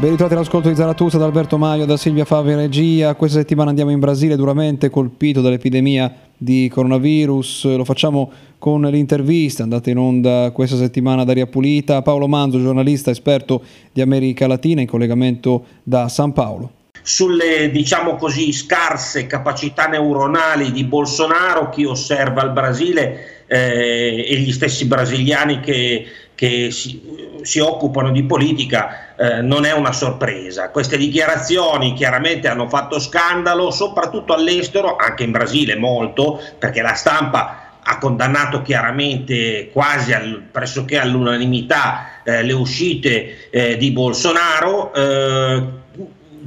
Ben ritrovati all'ascolto di Zaratusa da Alberto Maio, da Silvia Favi Regia. Questa settimana andiamo in Brasile, duramente colpito dall'epidemia di coronavirus. Lo facciamo con l'intervista andata in onda questa settimana da Aria Pulita. Paolo Manzo, giornalista esperto di America Latina, in collegamento da San Paolo sulle diciamo così scarse capacità neuronali di Bolsonaro chi osserva il Brasile eh, e gli stessi brasiliani che, che si, si, occupano di politica eh, non è una sorpresa. Queste dichiarazioni chiaramente hanno fatto scandalo, soprattutto all'estero, anche in Brasile molto, perché la stampa ha condannato chiaramente quasi al, pressoché all'unanimità eh, le uscite eh, di Bolsonaro, eh,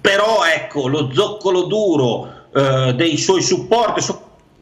però ecco lo zoccolo duro eh, dei suoi supporti,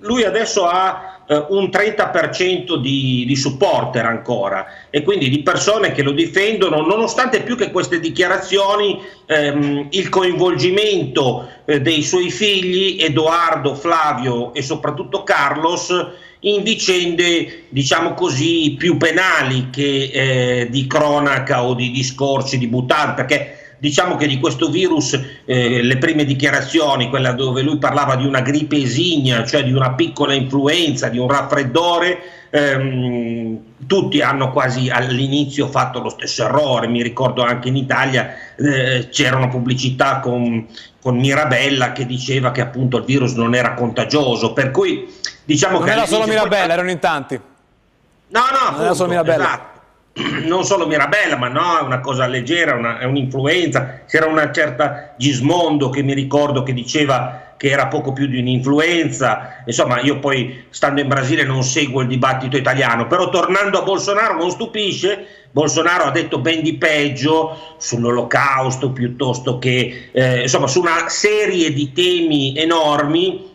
lui adesso ha eh, un 30% di, di supporter ancora e quindi di persone che lo difendono, nonostante più che queste dichiarazioni ehm, il coinvolgimento eh, dei suoi figli, Edoardo, Flavio e soprattutto Carlos, in vicende diciamo così più penali che eh, di cronaca o di discorsi di buttar perché diciamo che di questo virus eh, le prime dichiarazioni, quella dove lui parlava di una gripe esigna, cioè di una piccola influenza, di un raffreddore, ehm, tutti hanno quasi all'inizio fatto lo stesso errore, mi ricordo anche in Italia eh, c'era una pubblicità con, con, Mirabella che diceva che appunto il virus non era contagioso, per cui diciamo non che... Non era solo Mirabella, poi... erano in tanti. No, no, non appunto, era solo Mirabella. Esatto non solo Mirabella, ma no, è una cosa leggera, una, è un'influenza. C'era una certa Gismondo che mi ricordo che diceva che era poco più di un'influenza. Insomma, io poi stando in Brasile non seguo il dibattito italiano, però tornando a Bolsonaro non stupisce. Bolsonaro ha detto ben di peggio sull'olocausto piuttosto che eh, insomma su una serie di temi enormi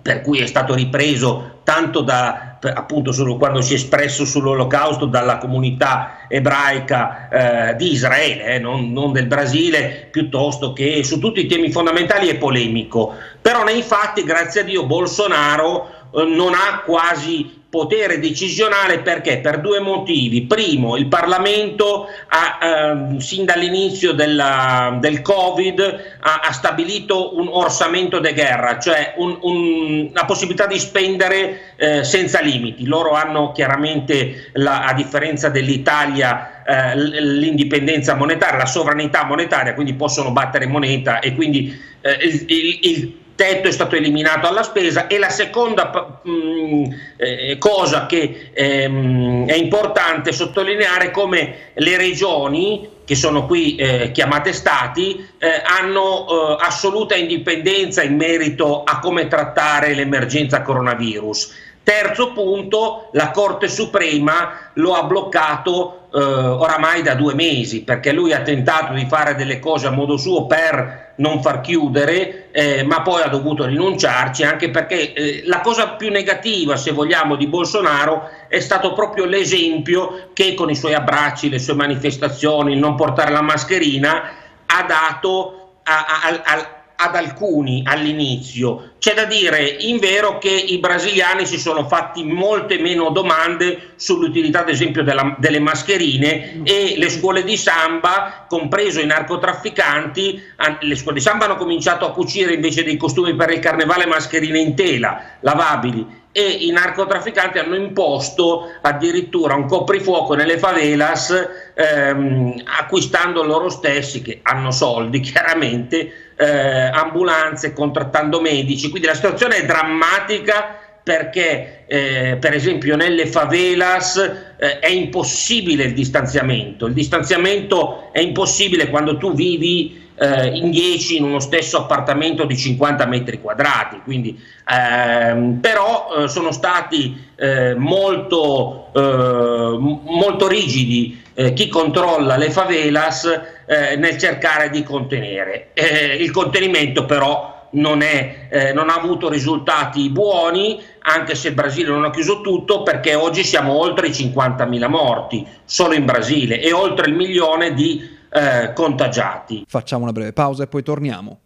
per cui è stato ripreso tanto da, appunto solo quando si è espresso sull'olocausto dalla comunità ebraica eh, di Israele, eh, non, non, del Brasile, piuttosto che su tutti i temi fondamentali è polemico. Però nei fatti, grazie a Dio, Bolsonaro eh, non ha quasi potere decisionale perché? Per due motivi. Primo, il Parlamento ha, ehm, sin dall'inizio della, del Covid ha, ha, stabilito un orsamento de guerra, cioè un, un, la possibilità di spendere eh, senza limiti. Loro hanno chiaramente, la, a differenza dell'Italia, eh, l'indipendenza monetaria, la sovranità monetaria, quindi possono battere moneta e quindi eh, il, il, il tetto è stato eliminato alla spesa e la seconda mh, mm, eh, cosa che ehm, è importante sottolineare come le regioni che sono qui eh, chiamate stati eh, hanno eh, assoluta indipendenza in merito a come trattare l'emergenza coronavirus. Terzo punto, la Corte Suprema lo ha bloccato eh, oramai da due mesi perché lui ha tentato di fare delle cose a modo suo per non far chiudere, eh, ma poi ha dovuto rinunciarci anche perché eh, la cosa più negativa, se vogliamo, di Bolsonaro è stato proprio l'esempio che con i suoi abbracci, le sue manifestazioni, il non portare la mascherina, ha dato a, a, a ad alcuni all'inizio. C'è da dire in vero che i brasiliani si sono fatti molte meno domande sull'utilità ad esempio della, delle mascherine e le scuole di samba, compreso i narcotrafficanti, le scuole di samba hanno cominciato a cucire invece dei costumi per il carnevale mascherine in tela, lavabili e i narcotrafficanti hanno imposto addirittura un coprifuoco nelle favelas ehm, acquistando loro stessi che hanno soldi chiaramente eh, ambulanze contrattando medici. Quindi la situazione è drammatica perché eh, per esempio nelle favelas eh, è impossibile il distanziamento. Il distanziamento è impossibile quando tu vivi eh, in 10 in uno stesso appartamento di 50 metri quadrati, quindi, ehm, però eh, sono stati eh, molto, eh, molto rigidi eh, chi controlla le favelas eh, nel cercare di contenere. il contenimento però non, è, non, ha avuto risultati buoni, anche se il Brasile non ha chiuso tutto, perché oggi siamo oltre i 50.000 morti solo in Brasile e oltre il milione di eh, contagiati. Facciamo una breve pausa e poi torniamo.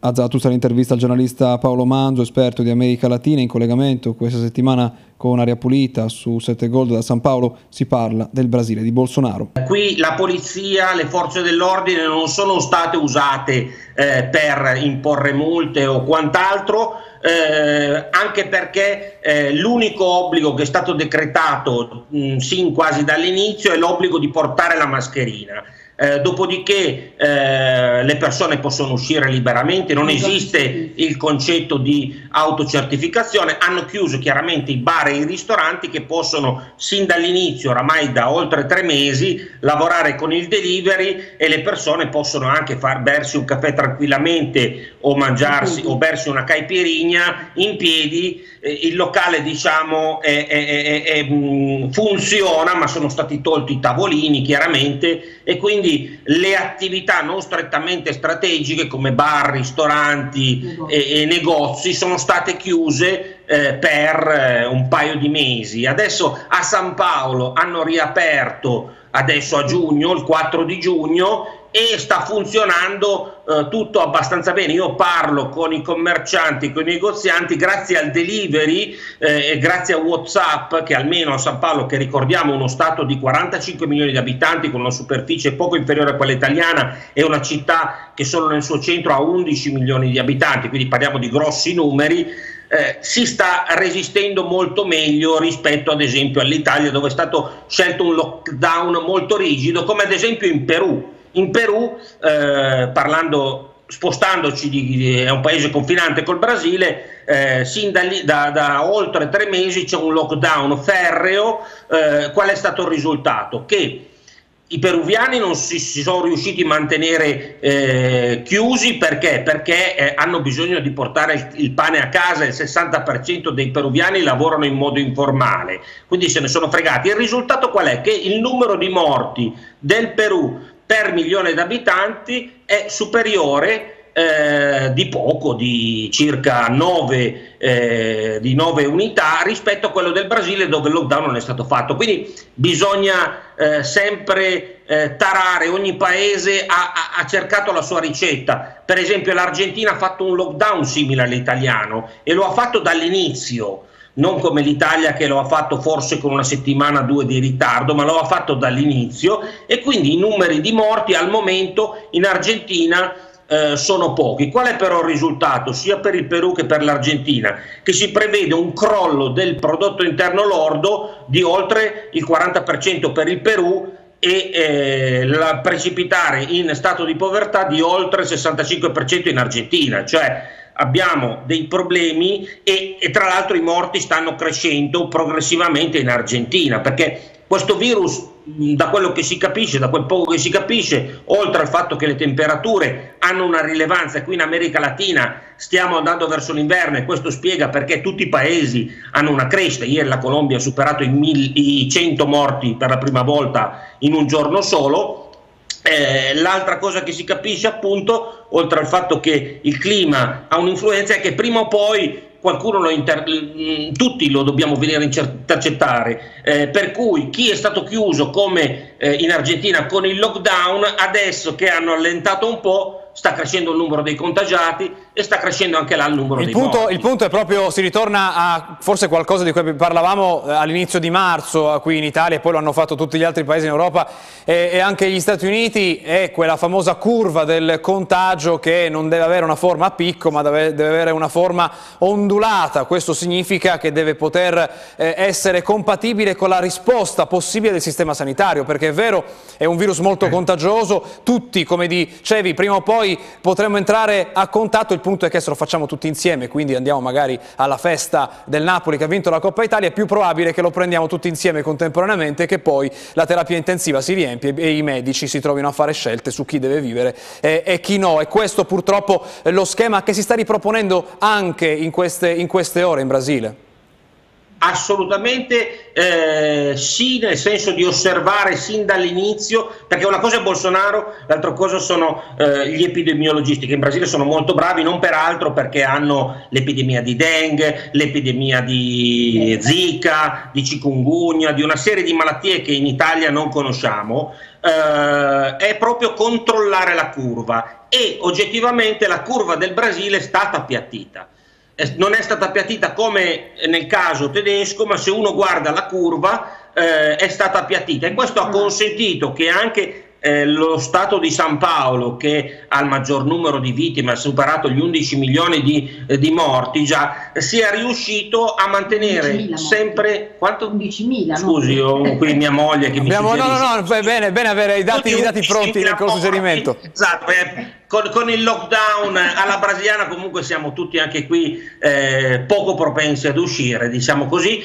A Zarathustra l'intervista al giornalista Paolo Manzo, esperto di America Latina, in collegamento questa settimana con Aria Pulita su 7 Gold da San Paolo si parla del Brasile, di Bolsonaro. Qui la polizia, le forze dell'ordine non sono state usate eh, per imporre multe o quant'altro, eh, anche perché eh, l'unico obbligo che è stato decretato mh, sin quasi dall'inizio è l'obbligo di portare la mascherina. Eh, dopodiché eh, le persone possono uscire liberamente, non esatto. esiste il concetto di autocertificazione, hanno chiuso chiaramente i bar e i ristoranti che possono sin dall'inizio, oramai da oltre tre mesi, lavorare con il delivery e le persone possono anche far bersi un caffè tranquillamente o mangiarsi o bersi una caipirigna in piedi, eh, il locale diciamo è, è, è, mm, funziona ma sono stati tolti i tavolini chiaramente e quindi quindi le attività non strettamente strategiche come bar, ristoranti e, e negozi sono state chiuse eh, per eh, un paio di mesi. Adesso a San Paolo hanno riaperto adesso a giugno, il 4 di giugno, e sta funzionando eh, tutto abbastanza bene. Io parlo con i commercianti, con i negozianti, grazie al delivery eh, e grazie a WhatsApp, che almeno a San Paolo, che ricordiamo uno stato di 45 milioni di abitanti con una superficie poco inferiore a quella italiana, è una città che solo nel suo centro ha 11 milioni di abitanti, quindi parliamo di grossi numeri. Eh, si sta resistendo molto meglio rispetto ad esempio all'Italia dove è stato scelto un lockdown molto rigido come ad esempio in Perù in Perù, eh, parlando, spostandoci, di, è un paese confinante col Brasile, eh, sin da, lì, da, da, oltre tre mesi c'è un lockdown ferreo. Eh, qual è stato il risultato? Che i peruviani non si, si, sono riusciti a mantenere eh, chiusi perché? Perché eh, hanno bisogno di portare il, il, pane a casa, il 60% dei peruviani lavorano in modo informale, quindi se ne sono fregati. Il risultato qual è? Che il numero di morti del Perù per milione di abitanti è superiore eh, di poco, di circa 9, eh, di 9, unità rispetto a quello del Brasile dove il lockdown non è stato fatto. Quindi bisogna eh, sempre eh, tarare, ogni paese ha, ha, ha, cercato la sua ricetta. Per esempio l'Argentina ha fatto un lockdown simile all'italiano e lo ha fatto dall'inizio non come l'Italia che lo ha fatto forse con una settimana o due di ritardo, ma lo ha fatto dall'inizio e quindi i numeri di morti al momento in Argentina eh, sono pochi. Qual è però il risultato sia per il Perù che per l'Argentina? Che si prevede un crollo del prodotto interno lordo di oltre il 40% per il Perù e eh, la precipitare in stato di povertà di oltre il 65% in Argentina, cioè abbiamo dei problemi e, e tra l'altro i morti stanno crescendo progressivamente in Argentina perché questo virus da quello che si capisce, da quel poco che si capisce, oltre al fatto che le temperature hanno una rilevanza, qui in America Latina stiamo andando verso l'inverno e questo spiega perché tutti i paesi hanno una crescita, ieri la Colombia ha superato i, mil, i 100 morti per la prima volta in un giorno solo, eh, l'altra cosa che si capisce appunto, oltre al fatto che il clima ha un'influenza, è che prima o poi qualcuno lo inter- mm, tutti lo dobbiamo venire a intercettare, eh, per cui chi è stato chiuso come eh, in Argentina con il lockdown, adesso che hanno allentato un po', sta crescendo il numero dei contagiati e sta crescendo anche là il numero il dei punto, morti. Il punto è proprio, si ritorna a forse qualcosa di cui parlavamo eh, all'inizio di marzo qui in Italia e poi lo hanno fatto tutti gli altri paesi in Europa e, e, anche gli Stati Uniti, è quella famosa curva del contagio che non deve avere una forma a picco ma deve, deve avere una forma ondulata, questo significa che deve poter eh, essere compatibile con la risposta possibile del sistema sanitario perché è vero, è un virus molto eh. contagioso, tutti come dicevi prima o poi poi potremmo entrare a contatto, il punto è che se lo facciamo tutti insieme, quindi andiamo magari alla festa del Napoli che ha vinto la Coppa Italia, è più probabile che lo prendiamo tutti insieme contemporaneamente e che poi la terapia intensiva si riempie e i medici si trovino a fare scelte su chi deve vivere e, e chi no. E questo purtroppo è lo schema che si sta riproponendo anche in queste, in queste ore in Brasile. Assolutamente eh, sì, nel senso di osservare sin dall'inizio, perché una cosa è Bolsonaro, l'altra cosa sono eh, gli epidemiologisti che in Brasile sono molto bravi, non peraltro perché hanno l'epidemia di dengue, l'epidemia di zika, di chikungunya, di una serie di malattie che in Italia non conosciamo, eh, è proprio controllare la curva e oggettivamente la curva del Brasile è stata appiattita. Non è stata appiattita come nel caso tedesco, ma se uno guarda la curva eh, è stata appiattita. E questo ha consentito che anche eh, lo Stato di San Paolo, che ha il maggior numero di vittime, ha superato gli 11 milioni di, eh, di morti già, sia riuscito a mantenere sempre... Quanto? 11.000. Scusi, no? ho qui mia moglie che Abbiamo, mi suggerisce. No, no, no, è bene, bene avere i dati, i dati pronti nel corso suggerimento. Esatto, eh, con, con, il lockdown alla brasiliana comunque siamo tutti anche qui eh, poco propensi ad uscire, diciamo così.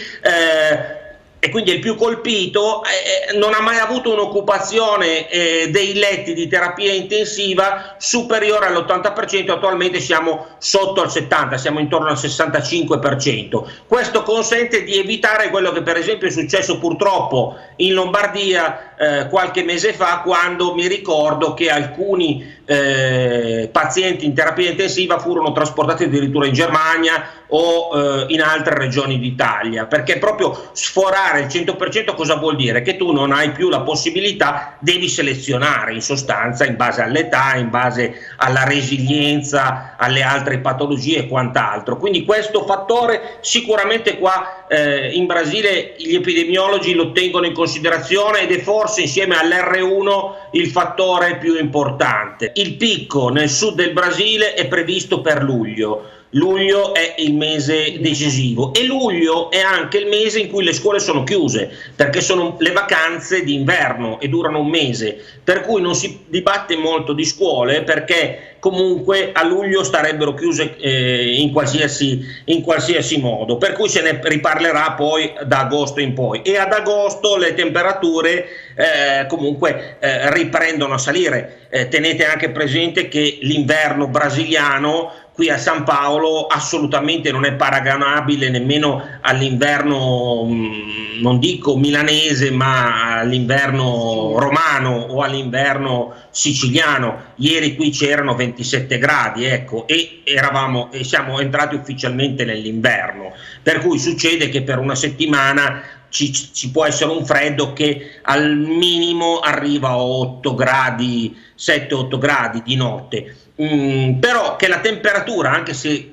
E quindi il più colpito, eh, eh, non ha mai avuto un'occupazione eh, dei letti di terapia intensiva superiore all'80%, attualmente siamo sotto al 70%, siamo intorno al 65%. Questo consente di evitare quello che per esempio è successo purtroppo in Lombardia eh, qualche mese fa, quando mi ricordo che alcuni eh, pazienti in terapia intensiva furono trasportati addirittura in Germania o eh, in altre regioni d'Italia, perché proprio sforare il 100% cosa vuol dire? Che tu non hai più la possibilità, devi selezionare in sostanza in base all'età, in base alla resilienza, alle altre patologie e quant'altro. Quindi questo fattore sicuramente qua eh, in Brasile gli epidemiologi lo tengono in considerazione ed è forse insieme all'R1 il fattore più importante. Il picco nel sud del Brasile è previsto per luglio luglio è il mese decisivo e luglio è anche il mese in cui le scuole sono chiuse perché sono le vacanze d'inverno e durano un mese, per cui non si dibatte molto di scuole perché comunque a luglio starebbero chiuse eh, in, qualsiasi, in, qualsiasi, modo, per cui se ne riparlerà poi da agosto in poi e ad agosto le temperature eh, comunque eh, riprendono a salire. Eh, tenete anche presente che l'inverno brasiliano qui a San Paolo assolutamente non è paragonabile nemmeno all'inverno, mm, non dico milanese, ma all'inverno romano o all'inverno siciliano. Ieri qui c'erano 27 gradi, ecco, e eravamo e siamo entrati ufficialmente nell'inverno. Per cui succede che per una settimana ci, ci, può essere un freddo che al minimo arriva a 8 gradi, 7-8 gradi di notte. Mm, però che la temperatura, anche se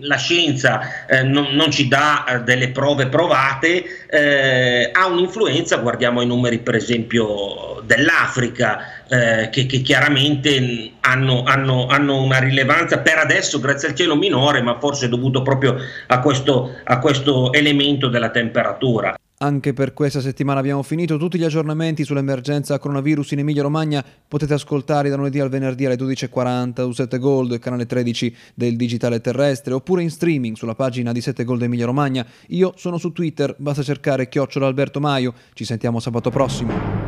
la scienza eh, non, non, ci dà eh, delle prove provate, eh, ha un'influenza, guardiamo i numeri per esempio dell'Africa, eh, che, che, chiaramente hanno, hanno, hanno, una rilevanza per adesso, grazie al cielo, minore, ma forse dovuto proprio a questo, a questo elemento della temperatura. Anche per questa settimana abbiamo finito. Tutti gli aggiornamenti sull'emergenza coronavirus in Emilia Romagna potete ascoltare da lunedì al venerdì alle 12.40 su 7 Gold, canale 13 del digitale terrestre, oppure in streaming sulla pagina di 7 Gold Emilia Romagna. Io sono su Twitter, basta cercare chiocciola Alberto Maio. Ci sentiamo sabato prossimo.